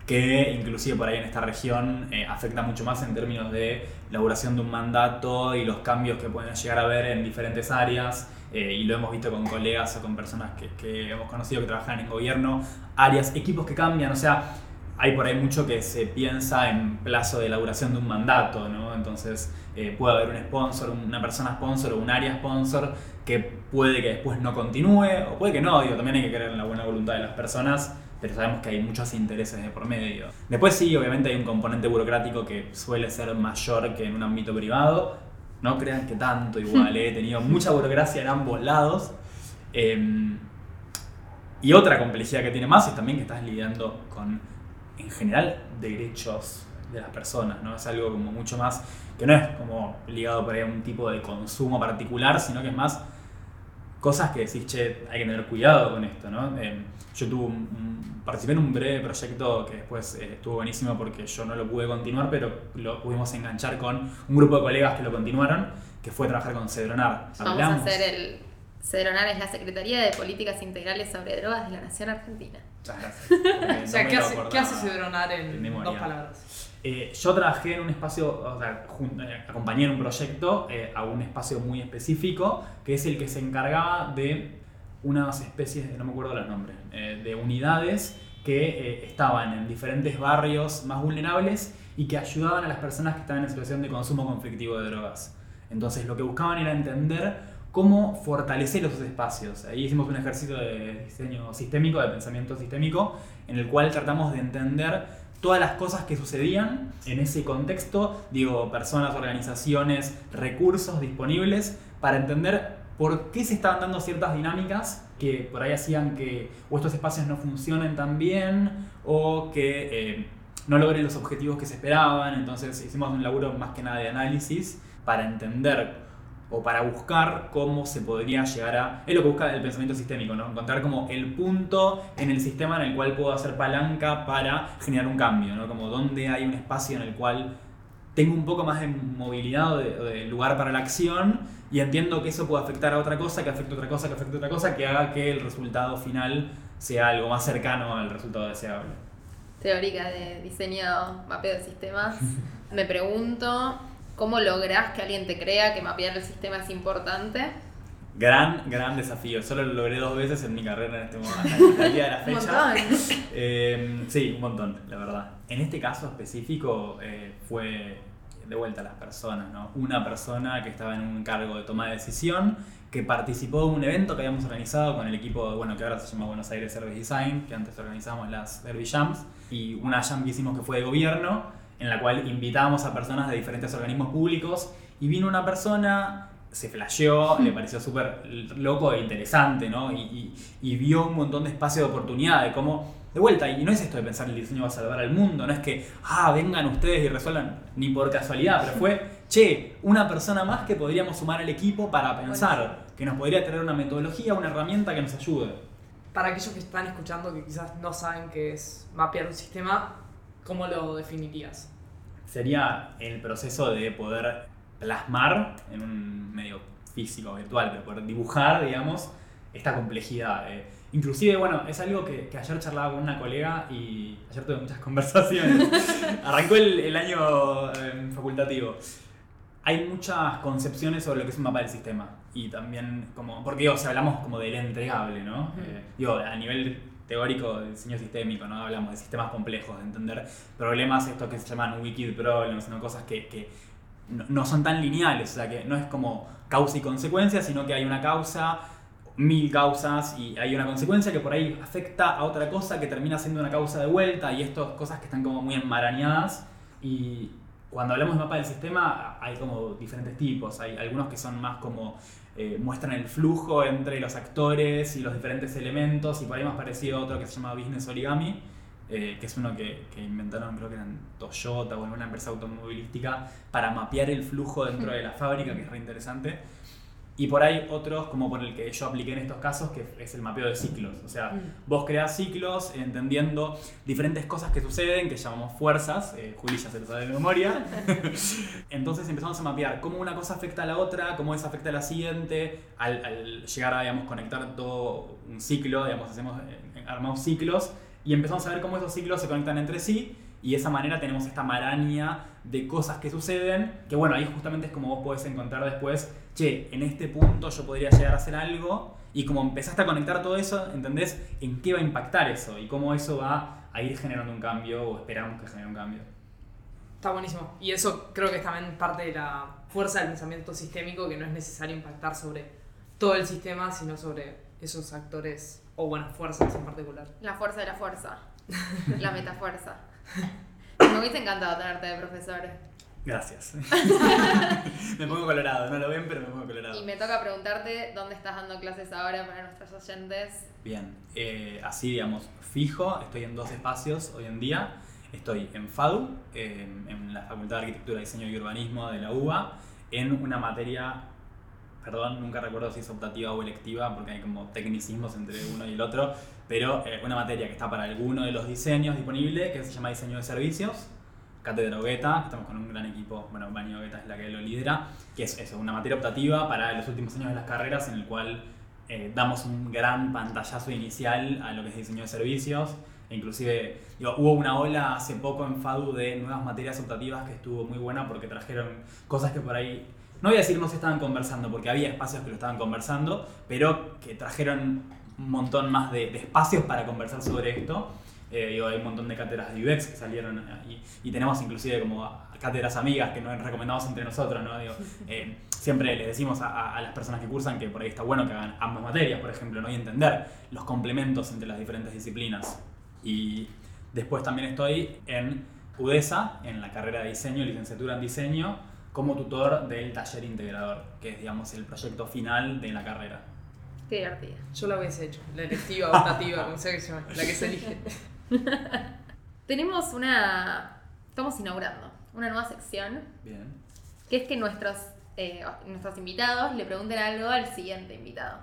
que inclusive por ahí en esta región eh, afecta mucho más en términos de elaboración de un mandato y los cambios que pueden llegar a haber en diferentes áreas. Eh, y lo hemos visto con colegas o con personas que, que hemos conocido que trabajan en gobierno, áreas, equipos que cambian, o sea, hay por ahí mucho que se piensa en plazo de elaboración de un mandato, ¿no? Entonces eh, puede haber un sponsor, una persona sponsor o un área sponsor que puede que después no continúe o puede que no, digo, también hay que creer en la buena voluntad de las personas, pero sabemos que hay muchos intereses de por medio. Después sí, obviamente hay un componente burocrático que suele ser mayor que en un ámbito privado, no crean que tanto igual, eh, he tenido mucha burocracia en ambos lados. Em, y otra complejidad que tiene más es también que estás lidiando con, en general, derechos de las personas, ¿no? Es algo como mucho más, que no es como ligado por ahí a un tipo de consumo particular, sino que es más cosas que decís, che, hay que tener cuidado con esto, ¿no? Eh, yo tuve un, un- participé en un breve proyecto que después eh, estuvo buenísimo porque yo no lo pude continuar, pero lo pudimos enganchar con un grupo de colegas que lo continuaron, que fue trabajar con Cedronar. Vamos a hacer el. Cedronar es la Secretaría de Políticas Integrales sobre Drogas de la Nación Argentina. Muchas gracias. O sea, ¿qué hace, ¿qué hace Cedronar en, dos palabras? Eh, yo trabajé en un espacio, eh, acompañé en un proyecto eh, a un espacio muy específico, que es el que se encargaba de unas especies, no me acuerdo los nombres, de unidades que estaban en diferentes barrios más vulnerables y que ayudaban a las personas que estaban en situación de consumo conflictivo de drogas. Entonces lo que buscaban era entender cómo fortalecer esos espacios. Ahí hicimos un ejercicio de diseño sistémico, de pensamiento sistémico, en el cual tratamos de entender todas las cosas que sucedían en ese contexto, digo, personas, organizaciones, recursos disponibles, para entender por qué se estaban dando ciertas dinámicas que por ahí hacían que o estos espacios no funcionen tan bien o que eh, no logren los objetivos que se esperaban. Entonces hicimos un laburo más que nada de análisis para entender o para buscar cómo se podría llegar a... Es lo que busca el pensamiento sistémico, ¿no? Encontrar como el punto en el sistema en el cual puedo hacer palanca para generar un cambio, ¿no? Como dónde hay un espacio en el cual tengo un poco más de movilidad o de, lugar para la acción y entiendo que eso puede afectar a otra cosa, que afecte a otra cosa, que afecte a otra cosa, que haga que el resultado final sea algo más cercano al resultado deseable. Teórica de diseño, mapeo de sistemas. Me pregunto, ¿cómo lográs que alguien te crea que mapear el sistema es importante? Gran, gran desafío. Solo lo logré dos veces en mi carrera en este momento, el día de la Un fecha. montón. Eh, sí, un montón, la verdad. En este caso específico eh, fue de vuelta a las personas, ¿no? Una persona que estaba en un cargo de toma de decisión, que participó de un evento que habíamos organizado con el equipo, bueno, que ahora se llama Buenos Aires Service Design, que antes organizamos las Service Jams, y una jam que hicimos que fue de gobierno, en la cual invitábamos a personas de diferentes organismos públicos, y vino una persona se flasheó, le pareció súper loco e interesante, ¿no? Y, y- y vio un montón de espacio de oportunidad, de cómo, de vuelta, y no es esto de pensar el diseño va a salvar al mundo, no es que, ah, vengan ustedes y resuelvan, ni por casualidad, pero fue, che, una persona más que podríamos sumar al equipo para pensar, que nos podría tener una metodología, una herramienta que nos ayude. Para aquellos que están escuchando que quizás no saben qué es mapear un sistema, ¿cómo lo definirías? Sería el proceso de poder plasmar en un medio físico, virtual, pero poder dibujar, digamos, esta complejidad. eh. Inclusive, bueno, es algo que, que ayer charlaba con una colega y ayer tuve muchas conversaciones. Arrancó el, el año eh, facultativo. Hay muchas concepciones sobre lo que es un mapa del sistema. Y también, como, porque digo, si hablamos como del entregable, ¿no? Eh, digo, a nivel teórico de diseño sistémico, ¿no? Hablamos de sistemas complejos, de entender problemas, estos que se llaman wicked problems, ¿no? Cosas que, no, no son tan lineales, o sea, que no es como causa y consecuencia, sino que hay una causa, mil causas y hay una consecuencia que por ahí afecta a otra cosa que termina siendo una causa de vuelta y estas cosas que están como muy enmarañadas y cuando hablamos de mapa del sistema hay como diferentes tipos, hay algunos que son más como eh, muestran el flujo entre los actores y los diferentes elementos y por ahí más parecido a otro que se llama Business Origami, eh, que es uno que, que inventaron, creo que eran Toyota o alguna empresa automovilística, para mapear el flujo dentro de la fábrica, que es re interesante. Y por ahí otros, como por el que yo apliqué en estos casos, que es el mapeo de ciclos. O sea, Mm. vos creás ciclos entendiendo diferentes cosas que suceden, que llamamos fuerzas, eh, Juli ya se lo sabe de memoria. Entonces empezamos a mapear cómo una cosa afecta a la otra, cómo esa afecta a la siguiente, al, al llegar a digamos, conectar todo un ciclo, digamos, hacemos, eh, armamos ciclos y empezamos a ver cómo esos ciclos se conectan entre sí y de esa manera tenemos esta maraña de cosas que suceden, que bueno, ahí justamente es como vos podés encontrar después, che, en este punto yo podría llegar a hacer algo y como empezaste a conectar todo eso, entendés en qué va a impactar eso y cómo eso va a ir generando un cambio o esperamos que genere un cambio. Está buenísimo. Y eso creo que es también parte de la fuerza del pensamiento sistémico, que no es necesario impactar sobre todo el sistema, sino sobre esos actores o, bueno, fuerzas en particular. La fuerza de la fuerza. La metafuerza. Me hubiese encantado tenerte de profesor. Gracias. me pongo colorado, no lo ven, pero me pongo colorado. Y me toca preguntarte dónde estás dando clases ahora para nuestros oyentes. Bien, eh, así digamos, fijo, estoy en dos espacios hoy en día. Estoy en FADU, en, en la Facultad de Arquitectura, Diseño y Urbanismo de la UBA, en una materia, perdón, nunca recuerdo si es optativa o electiva, porque hay como tecnicismos entre uno y el otro, pero eh, una materia que está para alguno de los diseños disponible, que se llama Diseño de Servicios, Cátedra Ogueta, estamos con un gran equipo, bueno, Bani Ogueta es la que lo lidera, que es eso, una materia optativa para los últimos años de las carreras en el cual eh, damos un gran pantallazo inicial a lo que es diseño de servicios. Inclusive digo, hubo una ola hace poco en FADU de nuevas materias optativas que estuvo muy buena porque trajeron cosas que por ahí, no voy a decir no se estaban conversando, porque había espacios que lo estaban conversando, pero que trajeron un montón más de, de espacios para conversar sobre esto. Eh, digo, hay un montón de cátedras de UX que salieron y, y tenemos inclusive como cátedras amigas que nos recomendamos entre nosotros, ¿no? Digo, eh, siempre les decimos a, a, las personas que cursan que por ahí está bueno que hagan ambas materias, por ejemplo, ¿no? y entender los complementos entre las diferentes disciplinas. Y después también estoy en UDESA, en la carrera de diseño, licenciatura en diseño, como tutor del taller integrador, que es digamos el proyecto final de la carrera. Qué divertido. Yo la hubiese hecho, la electiva, optativa, como sea que se llame, la que se elige. Tenemos una. Estamos inaugurando una nueva sección. Bien. Que es que nuestros, eh, nuestros invitados le pregunten algo al siguiente invitado.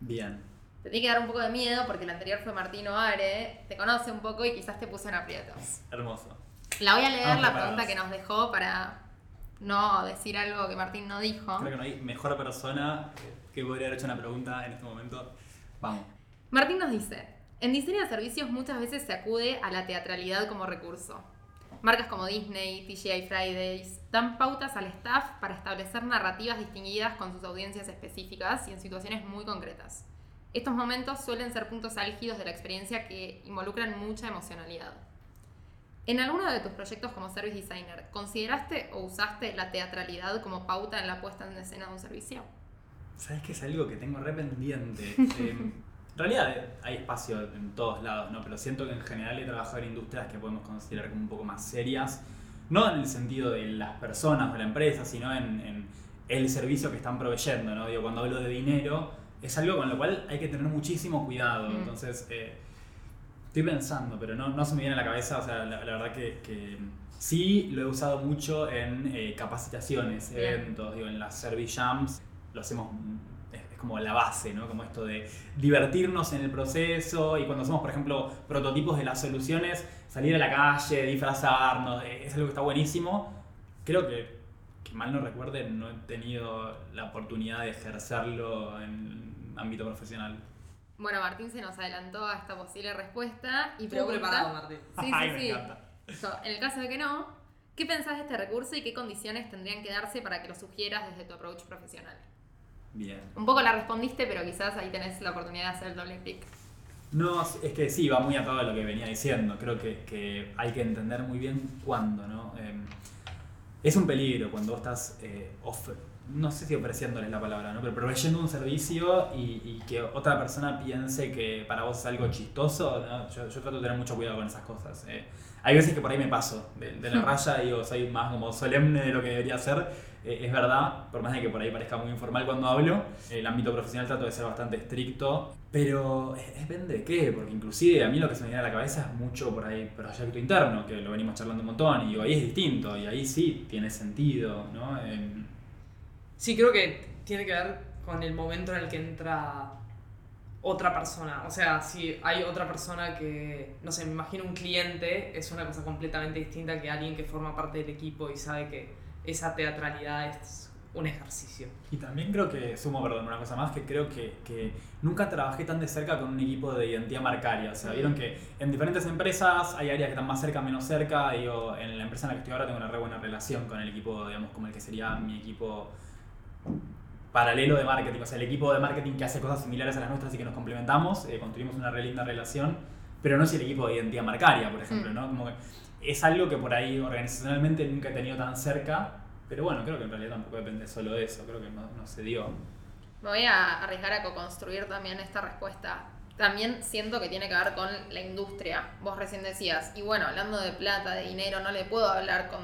Bien. Te tiene que dar un poco de miedo porque el anterior fue Martino Are, te conoce un poco y quizás te puso en aprietos. Hermoso. La voy a leer Vamos la pregunta que nos dejó para no decir algo que Martín no dijo. Creo que no hay mejor persona que podría haber hecho una pregunta en este momento. Vamos. Martín nos dice, en diseño de servicios muchas veces se acude a la teatralidad como recurso. Marcas como Disney, TGI Fridays dan pautas al staff para establecer narrativas distinguidas con sus audiencias específicas y en situaciones muy concretas. Estos momentos suelen ser puntos álgidos de la experiencia que involucran mucha emocionalidad. En alguno de tus proyectos como service designer, ¿consideraste o usaste la teatralidad como pauta en la puesta en escena de un servicio? ¿Sabes que es algo que tengo re pendiente? Eh, en realidad eh, hay espacio en todos lados, ¿no? Pero siento que en general he trabajado en industrias que podemos considerar como un poco más serias. No en el sentido de las personas o la empresa, sino en, en el servicio que están proveyendo, ¿no? Digo, cuando hablo de dinero, es algo con lo cual hay que tener muchísimo cuidado. Mm. Entonces, eh, estoy pensando, pero no, no se me viene a la cabeza. O sea, la, la verdad que, que sí lo he usado mucho en eh, capacitaciones, Bien. eventos, digo, en las service jams. Lo hacemos, es, es como la base, ¿no? Como esto de divertirnos en el proceso y cuando hacemos, por ejemplo, prototipos de las soluciones, salir a la calle, disfrazarnos, eh, es algo que está buenísimo. Creo que, que mal no recuerde, no he tenido la oportunidad de ejercerlo en ámbito profesional. Bueno, Martín se nos adelantó a esta posible respuesta y pregunta... preparado, Martín. Sí, sí, Ay, me sí. encanta. So, en el caso de que no, ¿qué pensás de este recurso y qué condiciones tendrían que darse para que lo sugieras desde tu approach profesional? Bien. Un poco la respondiste, pero quizás ahí tenés la oportunidad de hacer el doble clic. No, es que sí, va muy atado a lo que venía diciendo. Creo que, que hay que entender muy bien cuándo, ¿no? Eh, es un peligro cuando vos estás, eh, off- no sé si ofreciéndoles la palabra, ¿no? Pero proveyendo un servicio y, y que otra persona piense que para vos es algo chistoso, ¿no? yo, yo trato de tener mucho cuidado con esas cosas. eh. Hay veces que por ahí me paso de, de la raya, digo, soy más como solemne de lo que debería ser. Eh, es verdad, por más de que por ahí parezca muy informal cuando hablo, el ámbito profesional trato de ser bastante estricto, pero depende de qué, porque inclusive a mí lo que se me viene a la cabeza es mucho por ahí proyecto interno, que lo venimos charlando un montón, y ahí es distinto, y ahí sí tiene sentido, ¿no? Em, Sí, creo que tiene que ver con el momento en el que entra otra persona. O sea, si hay otra persona que, no sé, me imagino un cliente, es una cosa completamente distinta que alguien que forma parte del equipo y sabe que esa teatralidad es un ejercicio. Y también creo que, sumo, perdón, una cosa más, que creo que, que nunca trabajé tan de cerca con un equipo de identidad marcaria. O sea, vieron que en diferentes empresas hay áreas que están más cerca, menos cerca. Digo, en la empresa en la que estoy ahora tengo una re buena relación con el equipo, digamos, como el que sería mi equipo paralelo de marketing. O sea, el equipo de marketing que hace cosas similares a las nuestras y que nos complementamos, eh, construimos una re linda relación. Pero no es el equipo de identidad marcaria, por ejemplo, Mm. ¿no? Como que es algo que por ahí organizacionalmente nunca he tenido tan cerca. Pero bueno, creo que en realidad tampoco depende solo de eso. Creo que no, no se dio. Me voy a arriesgar a co-construir también esta respuesta. También siento que tiene que ver con la industria. Vos recién decías, y bueno, hablando de plata, de dinero, no le puedo hablar con,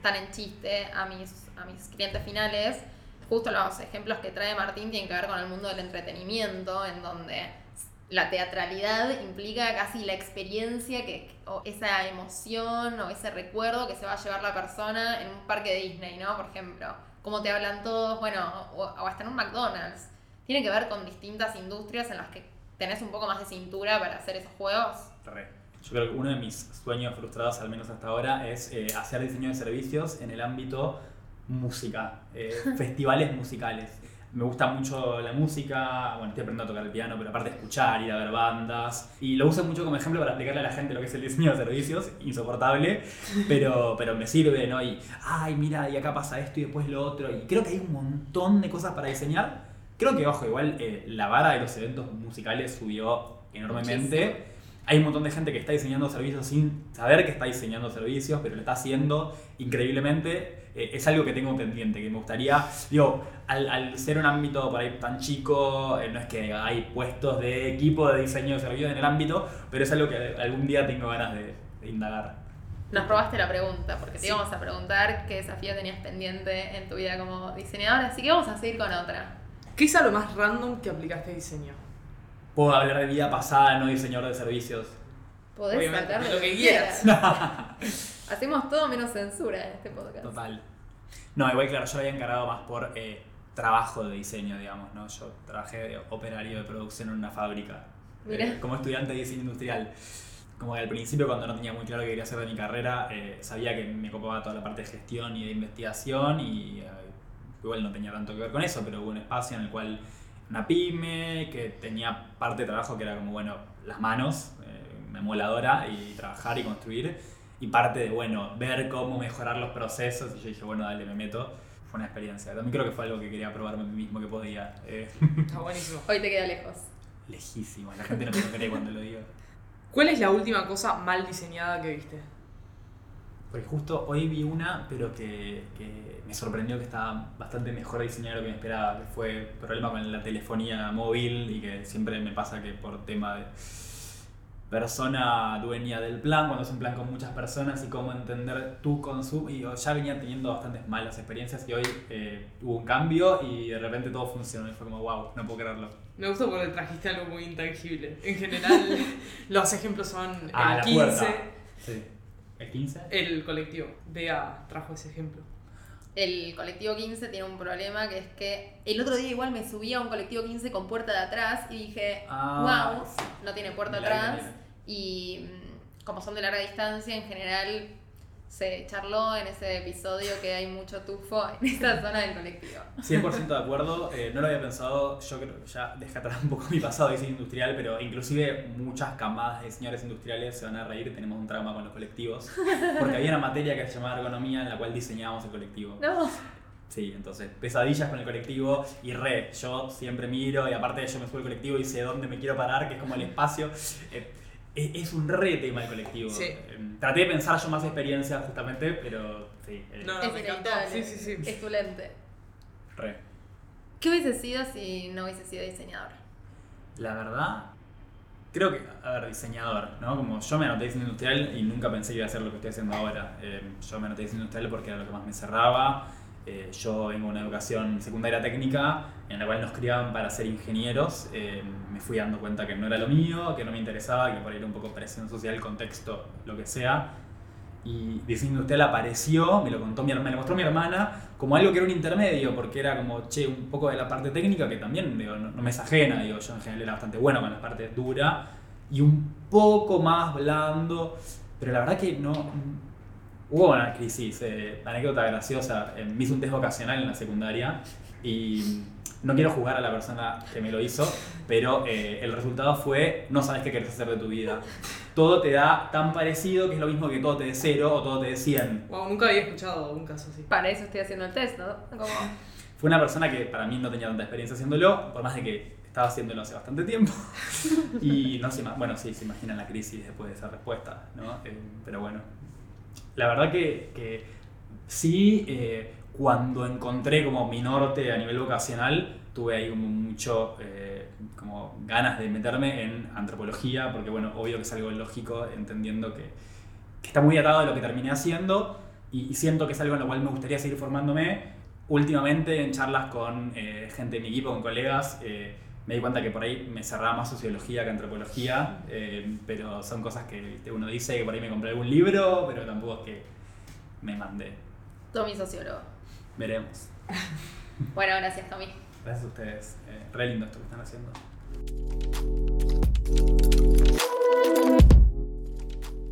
tan en chiste a mis, a mis clientes finales. Justo los ejemplos que trae Martín tienen que ver con el mundo del entretenimiento, en donde la teatralidad implica casi la experiencia, que, o esa emoción o ese recuerdo que se va a llevar la persona en un parque de Disney, ¿no? Por ejemplo, cómo te hablan todos, bueno, o, o hasta en un McDonald's. Tiene que ver con distintas industrias en las que tenés un poco más de cintura para hacer esos juegos. Re. Yo creo que uno de mis sueños frustrados, al menos hasta ahora, es eh, hacer diseño de servicios en el ámbito música, eh, festivales musicales. Me gusta mucho la música, bueno, estoy aprendiendo a tocar el piano, pero aparte escuchar, ir a ver bandas. Y lo uso mucho como ejemplo para explicarle a la gente lo que es el diseño de servicios, insoportable, pero, pero me sirve, ¿no? Y, ay, mira, y acá pasa esto y después lo otro. Y creo que hay un montón de cosas para diseñar. Creo que, ojo, igual eh, la vara de los eventos musicales subió enormemente. Hay un montón de gente que está diseñando servicios sin saber que está diseñando servicios, pero lo está haciendo increíblemente. Eh, es algo que tengo pendiente, que me gustaría, digo, al, al ser un ámbito por ahí tan chico, eh, no es que hay puestos de equipo de diseño de servicios en el ámbito, pero es algo que algún día tengo ganas de, de indagar. Nos robaste la pregunta, porque te Sí. íbamos a preguntar qué desafío tenías pendiente en tu vida como diseñador, así que vamos a seguir con otra. ¿Qué es a lo más random que aplicaste a diseño? Puedo hablar de vida pasada, no diseñador de servicios. Podés Obviamente, sacar lo que quieras. Hacemos todo menos censura en este podcast. Total. No, igual claro, yo lo había encarado más por eh, trabajo de diseño, digamos, ¿no? Yo trabajé de operario de producción en una fábrica. Eh, como estudiante de diseño industrial. Como que al principio, cuando no tenía muy claro qué quería hacer de mi carrera, eh, sabía que me copaba toda la parte de gestión y de investigación y eh, igual no tenía tanto que ver con eso, pero hubo un espacio en el cual una pyme que tenía parte de trabajo que era como, bueno, las manos, eh, una emuladora y trabajar y construir y parte de, bueno, ver cómo mejorar los procesos y yo dije, bueno, dale, me meto. Fue una experiencia. También creo que fue algo que quería probarme a mí mismo que podía. Eh, Está buenísimo. Hoy te queda lejos. lejísimo, la gente no me lo cree cuando lo digo. ¿Cuál es la última cosa mal diseñada que viste? Porque justo hoy vi una, pero que, que me sorprendió que estaba bastante mejor diseñada de lo que me esperaba, que fue problema con la telefonía móvil y que siempre me pasa que por tema de persona dueña del plan, cuando es un plan con muchas personas y cómo entender tu consumo, y ya venía teniendo bastantes malas experiencias y hoy eh, hubo un cambio y de repente todo funcionó y fue como, wow, no puedo creerlo. Me gustó porque trajiste algo muy intangible. En general, los ejemplos son Ah, el la 15, puerta. Sí. ¿El 15? el colectivo. Bea trajo ese ejemplo. El colectivo 15 tiene un problema que es que el otro día igual me subí a un colectivo 15 con puerta de atrás y dije, Ah, wow, no tiene puerta atrás. Y mm, como son de larga distancia, en general se charló en ese episodio que hay mucho tufo en esta zona del colectivo. 100% de acuerdo, eh, no lo había pensado, yo creo que ya atrás un poco mi pasado de diseño industrial, pero inclusive muchas camadas de diseñadores industriales se van a reír, tenemos un trauma con los colectivos, porque había una materia que se llamaba ergonomía en la cual diseñábamos el colectivo. No, Sí, entonces, pesadillas con el colectivo y re, yo siempre miro y aparte yo me subo al colectivo y sé dónde me quiero parar, que es como el espacio. Eh, es, es un re tema el colectivo. Sí. Eh, traté de pensar yo más experiencias justamente, pero sí, eh, No, es me encantó. inevitable. Sí, sí, sí. Es tu lente. re. ¿Qué hubiese sido si no hubiese sido diseñador? La verdad, creo que, a ver, diseñador, ¿no? Como yo me anoté diseño industrial y nunca pensé que iba a hacer lo que estoy haciendo ahora. Eh, yo me anoté diseño industrial porque era lo que más me cerraba. Eh, yo vengo de una educación secundaria técnica en la cual nos criaban para ser ingenieros. Eh, me fui dando cuenta que no era lo mío, que no me interesaba, que por ahí era un poco presión social, contexto, lo que sea. Y diseño industrial apareció, me lo contó mi hermana, me lo mostró mi hermana como algo que era un intermedio, porque era como, che, un poco de la parte técnica que también no me es ajena, digo, yo en general era bastante bueno con la parte dura y un poco más blando, pero la verdad que no. Hubo una crisis, eh, anécdota graciosa. eh, me hice un test vocacional en la secundaria y no quiero jugar a la persona que me lo hizo, pero eh, el resultado fue: no sabes qué querés hacer de tu vida. Todo te da tan parecido que es lo mismo que todo te dé cero o todo te dé 100. Wow, nunca había escuchado un caso así. Para eso estoy haciendo el test, ¿no? Fue una persona que para mí no tenía tanta experiencia haciéndolo, por más de que estaba haciéndolo hace bastante tiempo. Y no se ima- bueno, sí, se imaginan la crisis después de esa respuesta, ¿no? Eh, pero bueno, la verdad que, que sí, eh, cuando encontré como mi norte a nivel vocacional, tuve ahí como mucho, eh, como ganas de meterme en antropología, porque bueno, obvio que es algo lógico, entendiendo que, que está muy atado a lo que terminé haciendo y, siento que es algo en lo cual me gustaría seguir formándome. Últimamente en charlas con eh, gente de mi equipo, con colegas, me di cuenta que por ahí me cerraba más sociología que antropología, eh, pero son cosas que uno dice que por ahí me compré algún libro, pero tampoco es que me mandé. Tommy sociólogo. Veremos. Bueno, gracias, Tommy. Gracias a ustedes. Eh, re lindo esto que están haciendo.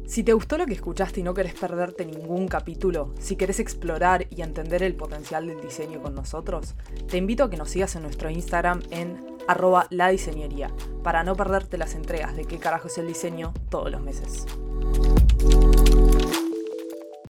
Si te gustó lo que escuchaste y no querés perderte ningún capítulo, si querés explorar y entender el potencial del diseño con nosotros, te invito a que nos sigas en nuestro Instagram en arroba la diseñería, para no perderte las entregas de qué carajo es el diseño todos los meses.